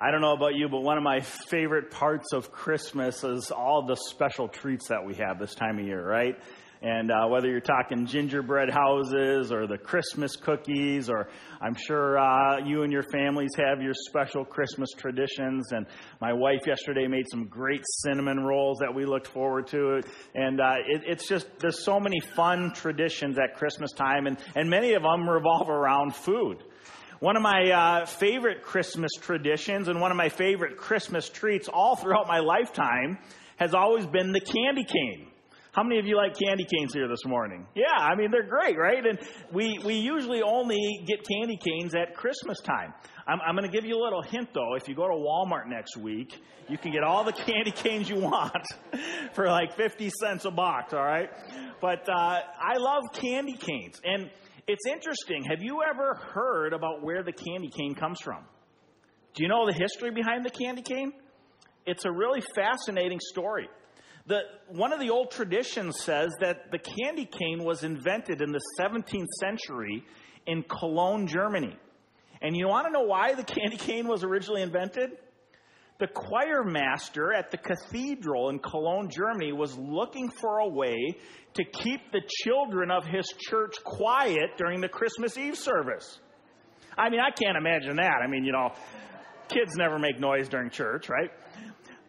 I don't know about you, but one of my favorite parts of Christmas is all the special treats that we have this time of year, right? And uh, whether you're talking gingerbread houses or the Christmas cookies, or I'm sure uh, you and your families have your special Christmas traditions. And my wife yesterday made some great cinnamon rolls that we looked forward to. And uh, it, it's just, there's so many fun traditions at Christmas time, and, and many of them revolve around food. One of my uh, favorite Christmas traditions and one of my favorite Christmas treats all throughout my lifetime has always been the candy cane. How many of you like candy canes here this morning? Yeah, I mean, they're great, right? And we, we usually only get candy canes at Christmas time. I'm, I'm going to give you a little hint, though. If you go to Walmart next week, you can get all the candy canes you want for like 50 cents a box, all right? But uh, I love candy canes. And it's interesting. Have you ever heard about where the candy cane comes from? Do you know the history behind the candy cane? It's a really fascinating story. The, one of the old traditions says that the candy cane was invented in the 17th century in Cologne, Germany. And you want to know why the candy cane was originally invented? The choir master at the cathedral in Cologne, Germany, was looking for a way to keep the children of his church quiet during the Christmas Eve service. I mean, I can't imagine that. I mean, you know, kids never make noise during church, right?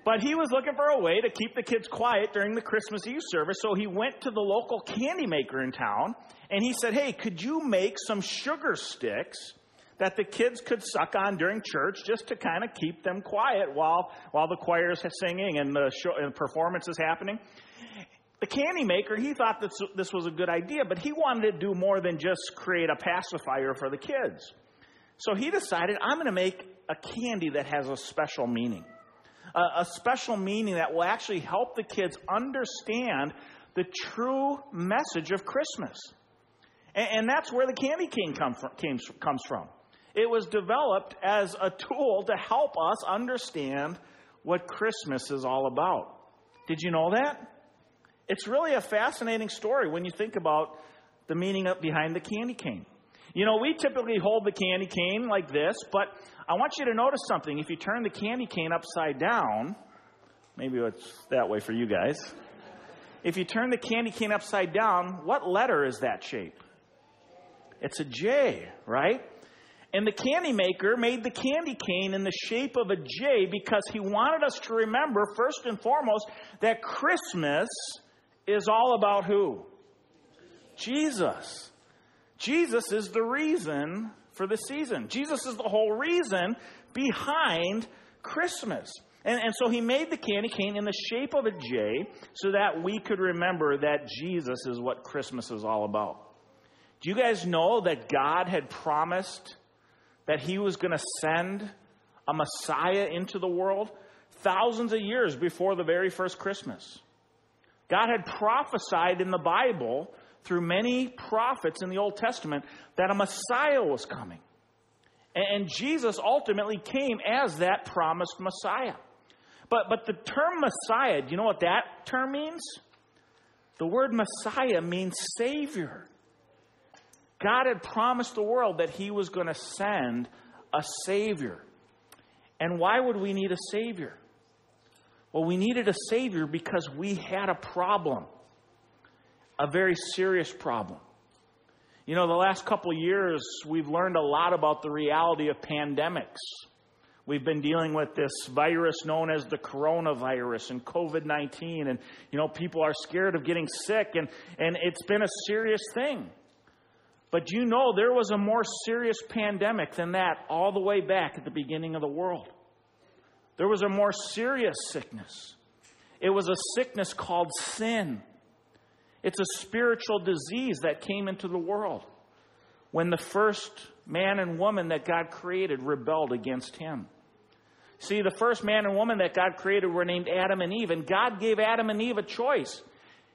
But he was looking for a way to keep the kids quiet during the Christmas Eve service, so he went to the local candy maker in town and he said, Hey, could you make some sugar sticks that the kids could suck on during church just to kind of keep them quiet while, while the choir is singing and the, show, and performance is happening. The candy maker, he thought this, this was a good idea, but he wanted to do more than just create a pacifier for the kids. So he decided, I'm going to make a candy that has a special meaning. A, a special meaning that will actually help the kids understand the true message of Christmas. And, that's where the candy cane come from, came, comes from. It was developed as a tool to help us understand what Christmas is all about. Did you know that? It's really a fascinating story when you think about the meaning behind the candy cane. You know, we typically hold the candy cane like this, but I want you to notice something. If you turn the candy cane upside down, maybe it's that way for you guys. If you turn the candy cane upside down, what letter is that shape? It's a J, right? And the candy maker made the candy cane in the shape of a J because he wanted us to remember, first and foremost, that Christmas is all about who? Jesus. Jesus is the reason for the season. Jesus is the whole reason behind Christmas. And, and so he made the candy cane in the shape of a J so that we could remember that Jesus is what Christmas is all about. Do you guys know that God had promised that he was going to send a Messiah into the world thousands of years before the very first Christmas. God had prophesied in the Bible through many prophets in the Old Testament that a Messiah was coming. And Jesus ultimately came as that promised Messiah. But, but the term Messiah, do you know what that term means? The word Messiah means Savior. God had promised the world that He was going to send a Savior. And why would we need a Savior? Well, we needed a Savior because we had a problem, a very serious problem. You know, the last couple years, we've learned a lot about the reality of pandemics. We've been dealing with this virus known as the coronavirus and COVID 19, and, you know, people are scared of getting sick, and, and it's been a serious thing. But you know, there was a more serious pandemic than that all the way back at the beginning of the world. There was a more serious sickness. It was a sickness called sin. It's a spiritual disease that came into the world when the first man and woman that God created rebelled against him. See, the first man and woman that God created were named Adam and Eve, and God gave Adam and Eve a choice.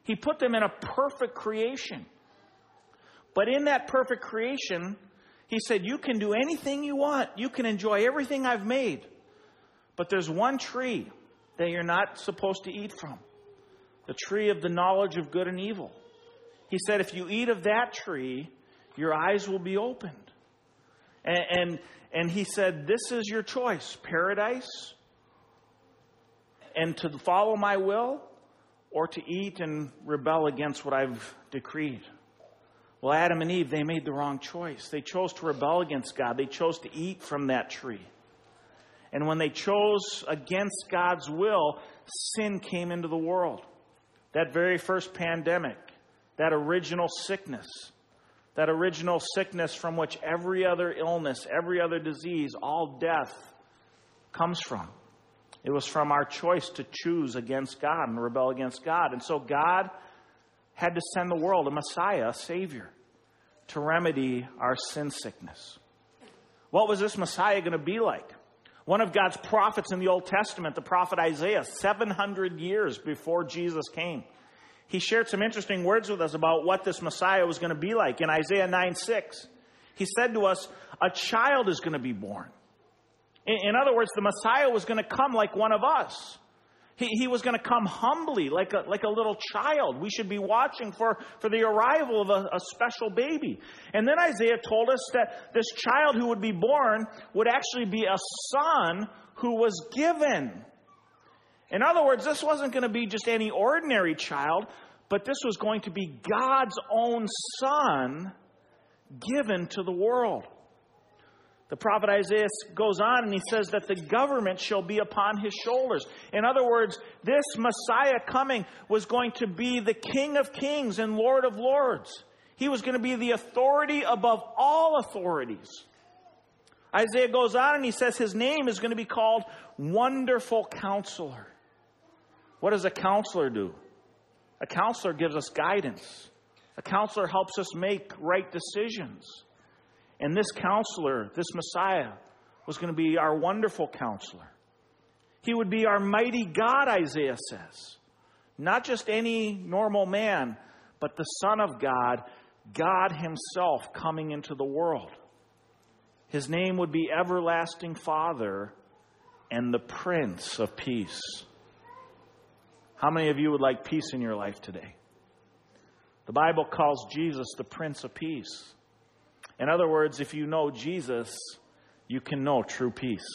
He put them in a perfect creation. But in that perfect creation, he said, You can do anything you want. You can enjoy everything I've made. But there's one tree that you're not supposed to eat from the tree of the knowledge of good and evil. He said, If you eat of that tree, your eyes will be opened. And, and, and he said, This is your choice paradise and to follow my will, or to eat and rebel against what I've decreed. Well, Adam and Eve, they made the wrong choice. They chose to rebel against God, they chose to eat from that tree. And when they chose against God's will, sin came into the world. That very first pandemic, that original sickness, that original sickness from which every other illness, every other disease, all death comes from. It was from our choice to choose against God and rebel against God. And so God had to send the world a Messiah, a Savior, to remedy our sin sickness. What was this Messiah going to be like? One of God's prophets in the Old Testament, the prophet Isaiah, 700 years before Jesus came, he shared some interesting words with us about what this Messiah was going to be like. In Isaiah 9 6, he said to us, A child is going to be born. In, other words, the Messiah was going to come like one of us. He, he was going to come humbly, like a, like a little child. We should be watching for, for the arrival of a, a special baby. And then Isaiah told us that this child who would be born would actually be a son who was given. In other words, this wasn't going to be just any ordinary child, but this was going to be God's own son given to the world. The prophet Isaiah goes on and he says that the government shall be upon his shoulders. In other words, this Messiah coming was going to be the King of kings and Lord of lords. He was going to be the authority above all authorities. Isaiah goes on and he says his name is going to be called Wonderful Counselor. What does a counselor do? A counselor gives us guidance. A counselor helps us make right decisions. And this counselor, this Messiah, was going to be our wonderful counselor. He would be our mighty God, Isaiah says. Not just any normal man, but the Son of God, God Himself coming into the world. His name would be Everlasting Father and the Prince of Peace. How many of you would like peace in your life today? The Bible calls Jesus the Prince of Peace. In other words, if you know Jesus, you can know true peace.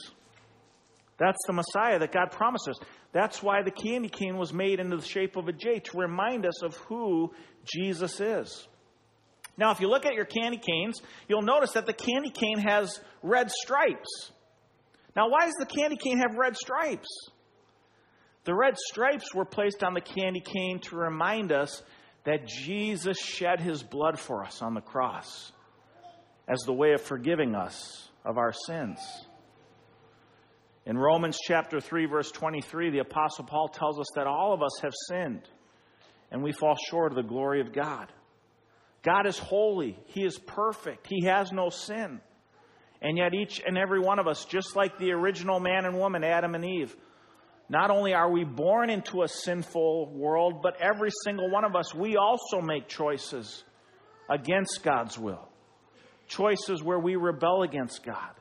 That's the Messiah that God promised us. That's why the candy cane was made into the shape of a J to remind us of who Jesus is. Now, if you look at your candy canes, you'll notice that the candy cane has red stripes. Now, why does the candy cane have red stripes? The red stripes were placed on the candy cane to remind us that Jesus shed his blood for us on the cross as the way of forgiving us of our sins. In Romans chapter 3 verse 23, the apostle Paul tells us that all of us have sinned and we fall short of the glory of God. God is holy. He is perfect. He has no sin. And yet each and every one of us, just like the original man and woman, Adam and Eve, not only are we born into a sinful world, but every single one of us, we also make choices against God's will choices where we rebel against God,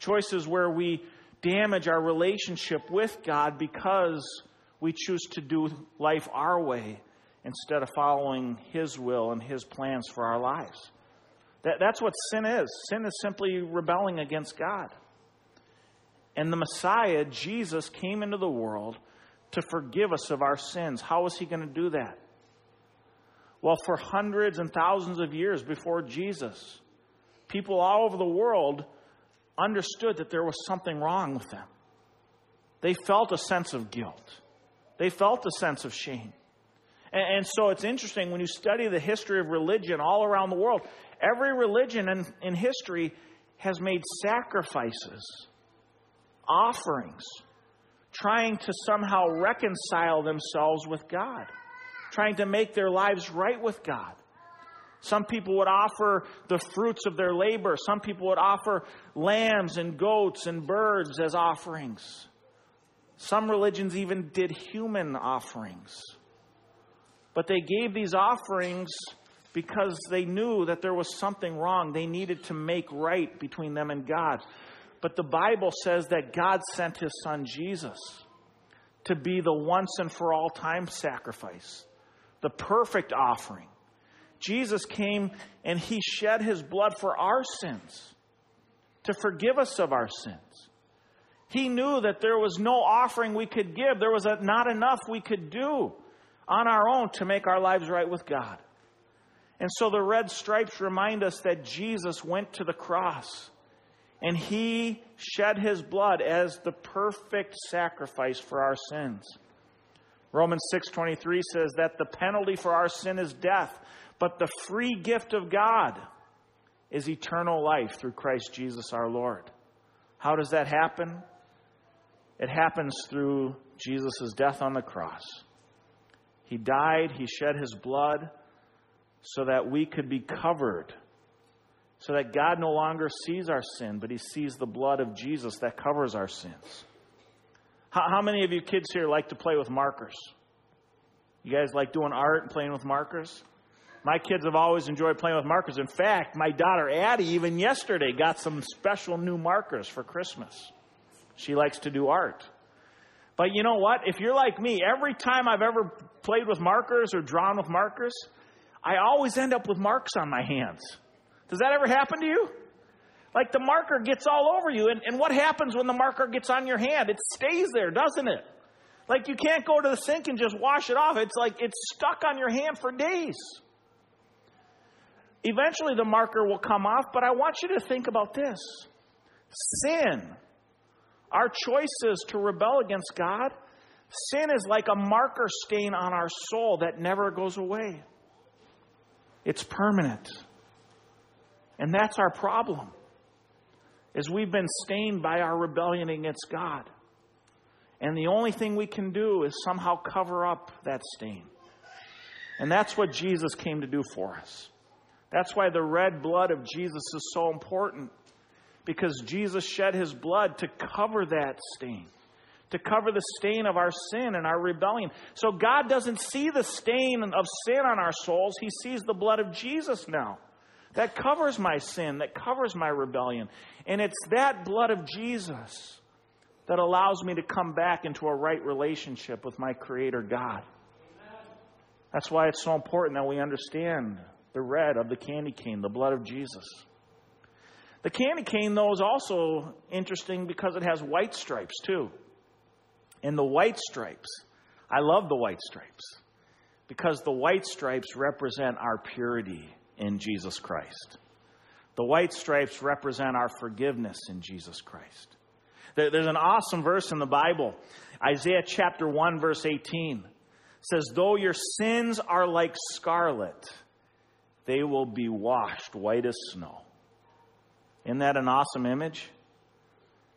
choices where we damage our relationship with God because we choose to do life our way instead of following His will and His plans for our lives. That, that's what sin is. Sin is simply rebelling against God. And the Messiah, Jesus, came into the world to forgive us of our sins. How was He going to do that? Well, for hundreds and thousands of years before Jesus, people all over the world understood that there was something wrong with them. They felt a sense of guilt, they felt a sense of shame. And, and so it's interesting when you study the history of religion all around the world, every religion in, in history has made sacrifices, offerings, trying to somehow reconcile themselves with God, trying to make their lives right with God. Some people would offer the fruits of their labor. Some people would offer lambs and goats and birds as offerings. Some religions even did human offerings. But they gave these offerings because they knew that there was something wrong. They needed to make right between them and God. But the Bible says that God sent his son Jesus to be the once and for all time sacrifice, the perfect offering Jesus came and he shed his blood for our sins. to forgive us of our sins. He knew that there was no offering we could give, there was a, not enough we could do on our own to make our lives right with God. And so the red stripes remind us that Jesus went to the cross and he shed his blood as the perfect sacrifice for our sins. Romans 6:23 says that the penalty for our sin is death, but the free gift of God is eternal life through Christ Jesus our Lord. How does that happen? It happens through Jesus' death on the cross. He died, He shed His blood so that we could be covered, so that God no longer sees our sin, but He sees the blood of Jesus that covers our sins. How, how many of you kids here like to play with markers? You guys like doing art and playing with markers? My kids have always enjoyed playing with markers. In fact, my daughter Addie, even yesterday, got some special new markers for Christmas. She likes to do art. But you know what? If you're like me, every time I've ever played with markers or drawn with markers, I always end up with marks on my hands. Does that ever happen to you? Like the marker gets all over you, and, and what happens when the marker gets on your hand? It stays there, doesn't it? Like you can't go to the sink and just wash it off. It's like it's stuck on your hand for days. Eventually the marker will come off, but I want you to think about this sin, our choices to rebel against God, sin is like a marker stain on our soul that never goes away. It's permanent. And that's our problem. Is we've been stained by our rebellion against God. And the only thing we can do is somehow cover up that stain. And that's what Jesus came to do for us. That's why the red blood of Jesus is so important. Because Jesus shed his blood to cover that stain, to cover the stain of our sin and our rebellion. So God doesn't see the stain of sin on our souls, he sees the blood of Jesus now. That covers my sin, that covers my rebellion. And it's that blood of Jesus that allows me to come back into a right relationship with my Creator God. That's why it's so important that we understand the red of the candy cane, the blood of Jesus. The candy cane, though, is also interesting because it has white stripes, too. And the white stripes, I love the white stripes because the white stripes represent our purity in Jesus Christ. The white stripes represent our forgiveness in Jesus Christ. There's an awesome verse in the Bible, Isaiah chapter 1, verse 18 says, Though your sins are like scarlet, they will be washed white as snow. Isn't that an awesome image?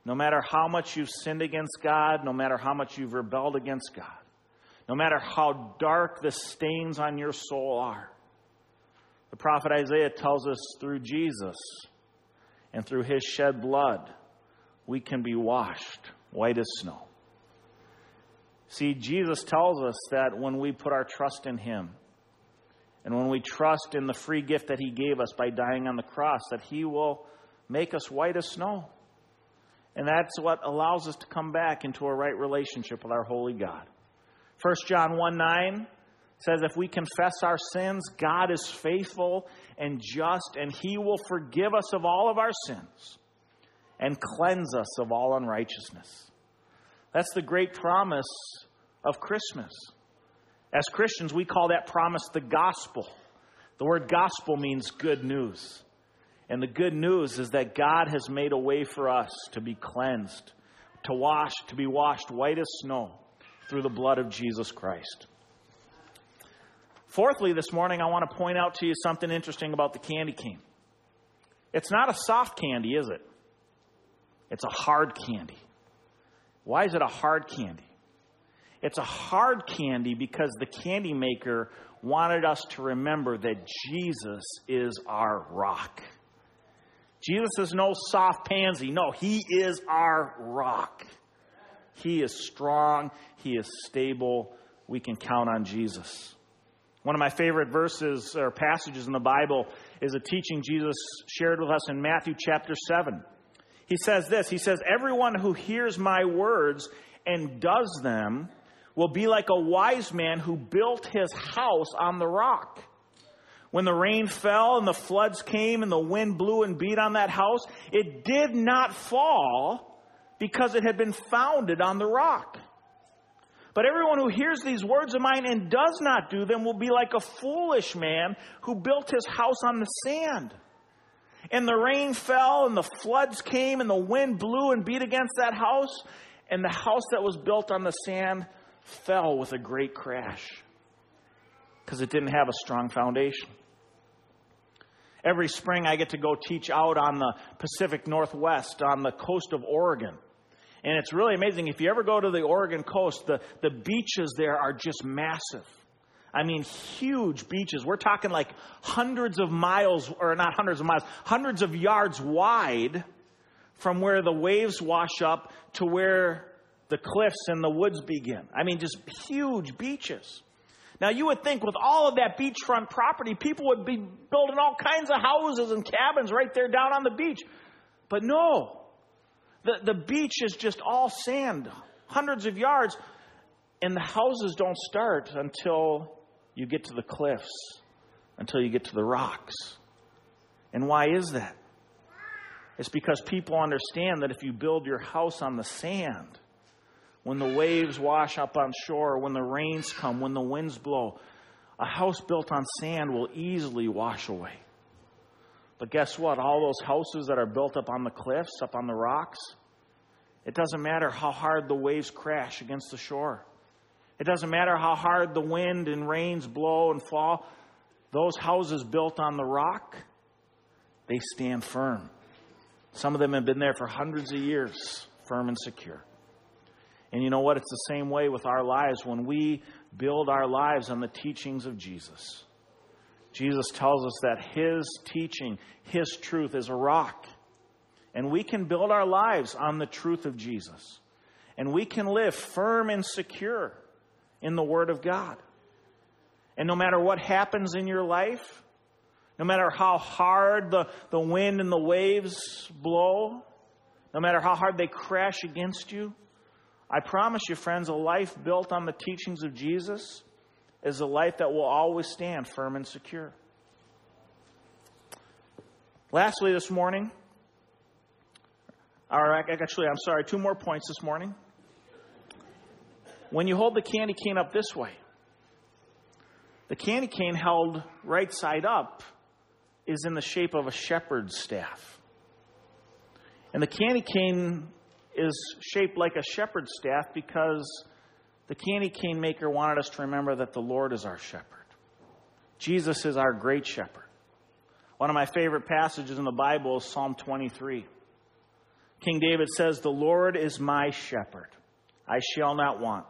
No matter how much you've sinned against God, no matter how much you've rebelled against God, no matter how dark the stains on your soul are, the prophet Isaiah tells us through Jesus and through his shed blood, we can be washed white as snow. See, Jesus tells us that when we put our trust in him, and when we trust in the free gift that He gave us by dying on the cross, that He will make us white as snow. And that's what allows us to come back into a right relationship with our holy God. 1 John 1 9 says, If we confess our sins, God is faithful and just, and He will forgive us of all of our sins and cleanse us of all unrighteousness. That's the great promise of Christmas. As Christians, we call that promise the gospel. The word gospel means good news. And the good news is that God has made a way for us to be cleansed, to wash, to be washed white as snow through the blood of Jesus Christ. Fourthly, this morning, I want to point out to you something interesting about the candy cane. It's not a soft candy, is it? It's a hard candy. Why is it a hard candy? It's a hard candy because the candy maker wanted us to remember that Jesus is our rock. Jesus is no soft pansy. No, he is our rock. He is strong. He is stable. We can count on Jesus. One of my favorite verses or passages in the Bible is a teaching Jesus shared with us in Matthew chapter 7. He says this He says, Everyone who hears my words and does them will be like a wise man who built his house on the rock. When the rain fell and the floods came and the wind blew and beat on that house, it did not fall because it had been founded on the rock. But everyone who hears these words of mine and does not do them will be like a foolish man who built his house on the sand. And the rain fell, and the floods came, and the wind blew and beat against that house, and the house that was built on the sand fell with a great crash because it didn't have a strong foundation. Every spring, I get to go teach out on the Pacific Northwest, on the coast of Oregon. And it's really amazing. If you ever go to the Oregon coast, the, the beaches there are just massive. I mean, huge beaches. We're talking like hundreds of miles, or not hundreds of miles, hundreds of yards wide from where the waves wash up to where the cliffs and the woods begin. I mean, just huge beaches. Now, you would think with all of that beachfront property, people would be building all kinds of houses and cabins right there down on the beach. But no, the, the beach is just all sand, hundreds of yards, and the houses don't start until you get to the cliffs, until you get to the rocks. And why is that? It's because people understand that if you build your house on the sand, when the waves wash up on shore, when the rains come, when the winds blow, a house built on sand will easily wash away. But guess what? All those houses that are built up on the cliffs, up on the rocks, it doesn't matter how hard the waves crash against the shore. It doesn't matter how hard the wind and rains blow and fall. Those houses built on the rock, they stand firm. Some of them have been there for hundreds of years, firm and secure. And you know what? It's the same way with our lives when we build our lives on the teachings of Jesus. Jesus tells us that His teaching, His truth is a rock. And we can build our lives on the truth of Jesus. And we can live firm and secure in the Word of God. And no matter what happens in your life, no matter how hard the, the wind and the waves blow, no matter how hard they crash against you, I promise you, friends, a life built on the teachings of Jesus is a life that will always stand firm and secure. Lastly, this morning, or actually, I'm sorry, two more points this morning. When you hold the candy cane up this way, the candy cane held right side up is in the shape of a shepherd's staff. And the candy cane is shaped like a shepherd's staff because the candy cane maker wanted us to remember that the Lord is our shepherd. Jesus is our great shepherd. One of my favorite passages in the Bible is Psalm 23. King David says, The Lord is my shepherd. I shall not want.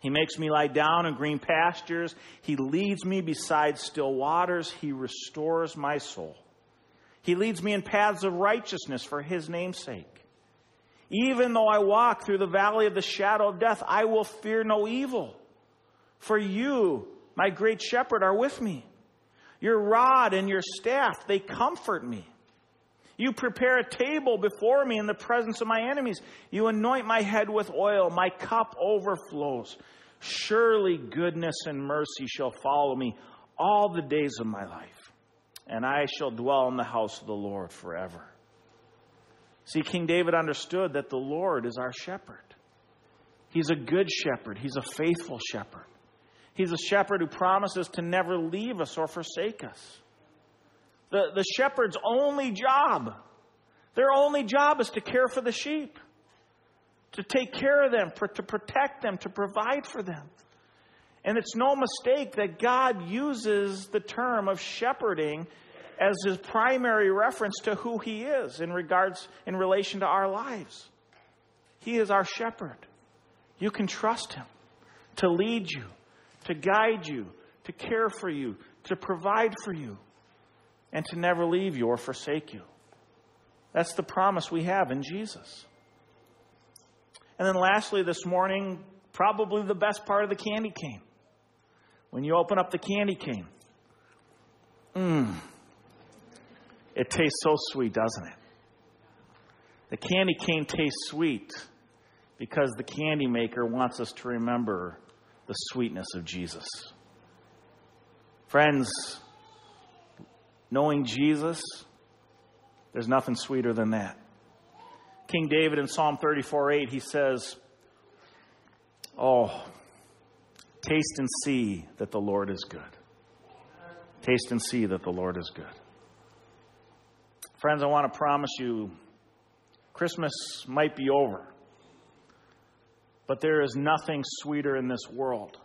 He makes me lie down in green pastures. He leads me beside still waters. He restores my soul. He leads me in paths of righteousness for his name's sake. Even though I walk through the valley of the shadow of death, I will fear no evil. For you, my great shepherd, are with me. Your rod and your staff, they comfort me. You prepare a table before me in the presence of my enemies. You anoint my head with oil. My cup overflows. Surely goodness and mercy shall follow me all the days of my life, and I shall dwell in the house of the Lord forever. See, King David understood that the Lord is our shepherd. He's a good shepherd, he's a faithful shepherd. He's a shepherd who promises to never leave us or forsake us. The, the shepherd's only job, their only job is to care for the sheep, to take care of them, to protect them, to provide for them. And it's no mistake that God uses the term of shepherding as his primary reference to who he is in regards in relation to our lives. He is our shepherd. You can trust him to lead you, to guide you, to care for you, to provide for you, and to never leave you or forsake you. That's the promise we have in Jesus. And then lastly, this morning, probably the best part of the candy cane. When you open up the candy cane, mmm, it tastes so sweet, doesn't it? The candy cane tastes sweet because the candy maker wants us to remember the sweetness of Jesus. Friends, Knowing Jesus, there's nothing sweeter than that. King David in Psalm 34 8, he says, Oh, taste and see that the Lord is good. Taste and see that the Lord is good. Friends, I want to promise you Christmas might be over, but there is nothing sweeter in this world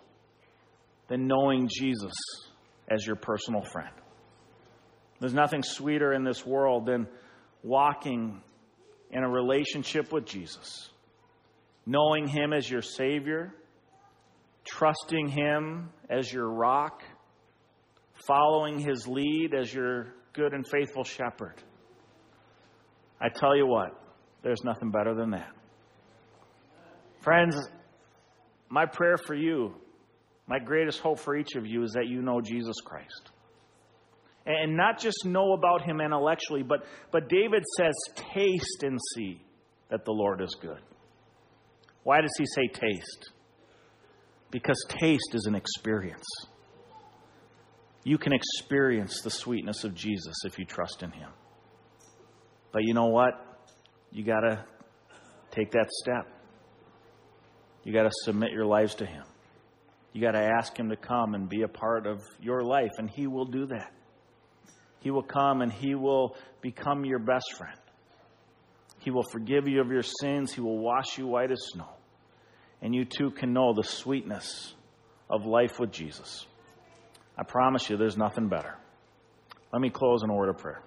than knowing Jesus as your personal friend. There's nothing sweeter in this world than walking in a relationship with Jesus, knowing Him as your Savior, trusting Him as your rock, following His lead as your good and faithful shepherd. I tell you what, there's nothing better than that. Friends, my prayer for you, my greatest hope for each of you is that you know Jesus Christ. And not just know about him intellectually, but, but David says, taste and see that the Lord is good. Why does he say taste? Because taste is an experience. You can experience the sweetness of Jesus if you trust in him. But you know what? You got to take that step. You got to submit your lives to Him. You got to ask Him to come and be a part of your life, and He will do that. He will come and He will become your best friend. He will forgive you of your sins. He will wash you white as snow. And you too can know the sweetness of life with Jesus. I promise you, there's nothing better. Let me close in a word of prayer.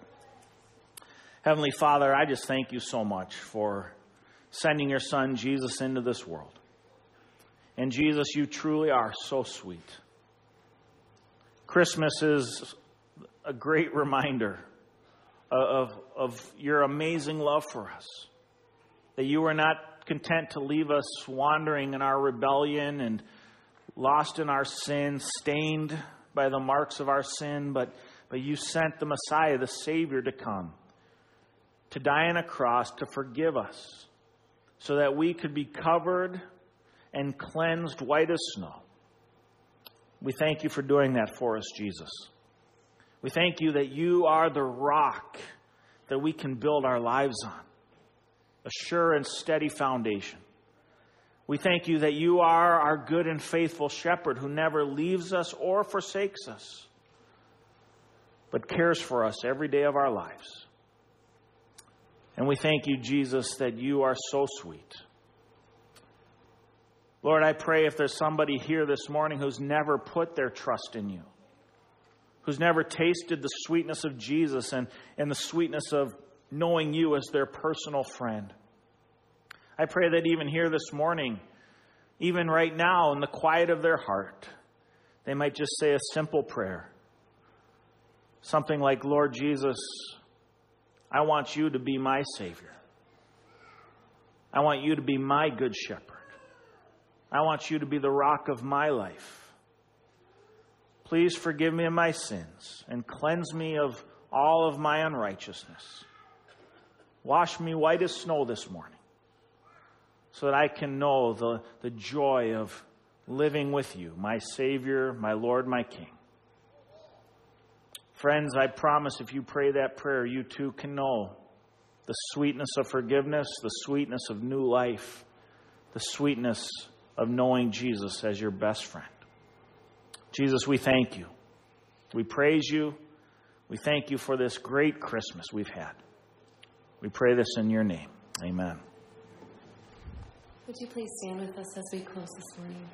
Heavenly Father, I just thank you so much for sending your Son, Jesus, into this world. And Jesus, you truly are so sweet. Christmas is a great reminder of, of your amazing love for us. That you were not content to leave us wandering in our rebellion and lost in our sin, stained by the marks of our sin, but, but you sent the Messiah, the Savior, to come to die on a cross to forgive us so that we could be covered and cleansed white as snow. We thank you for doing that for us, Jesus. We thank you that you are the rock that we can build our lives on, a sure and steady foundation. We thank you that you are our good and faithful shepherd who never leaves us or forsakes us, but cares for us every day of our lives. And we thank you, Jesus, that you are so sweet. Lord, I pray if there's somebody here this morning who's never put their trust in you, who's never tasted the sweetness of Jesus and, and the sweetness of knowing you as their personal friend. I pray that even here this morning, even right now in the quiet of their heart, they might just say a simple prayer. Something like, Lord Jesus, I want you to be my Savior. I want you to be my good shepherd. I want you to be the rock of my life. Please forgive me of my sins and cleanse me of all of my unrighteousness. Wash me white as snow this morning so that I can know the, the joy of living with you, my Savior, my Lord, my King. Friends, I promise if you pray that prayer, you too can know the sweetness of forgiveness, the sweetness of new life, the sweetness of knowing Jesus as your best friend. Jesus, we thank you. We praise you. We thank you for this great Christmas we've had. We pray this in your name. Amen. Would you please stand with us as we close this morning?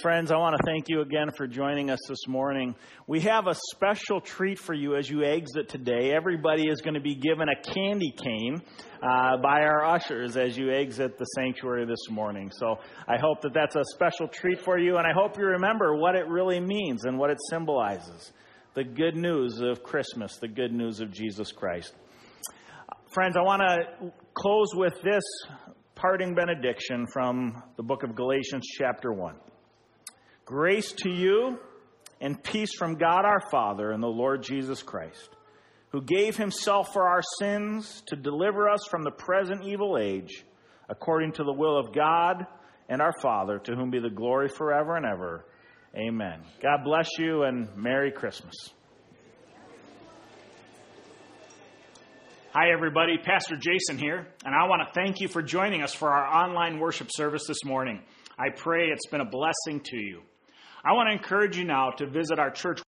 Friends, I want to thank you again for joining us this morning. We have a special treat for you as you exit today. Everybody is going to be given a candy cane uh, by our ushers as you exit the sanctuary this morning. So I hope that that's a special treat for you, and I hope you remember what it really means and what it symbolizes the good news of Christmas, the good news of Jesus Christ. Friends, I want to close with this parting benediction from the book of Galatians, chapter 1. Grace to you and peace from God our Father and the Lord Jesus Christ, who gave himself for our sins to deliver us from the present evil age, according to the will of God and our Father, to whom be the glory forever and ever. Amen. God bless you and Merry Christmas. Hi, everybody. Pastor Jason here, and I want to thank you for joining us for our online worship service this morning. I pray it's been a blessing to you. I want to encourage you now to visit our church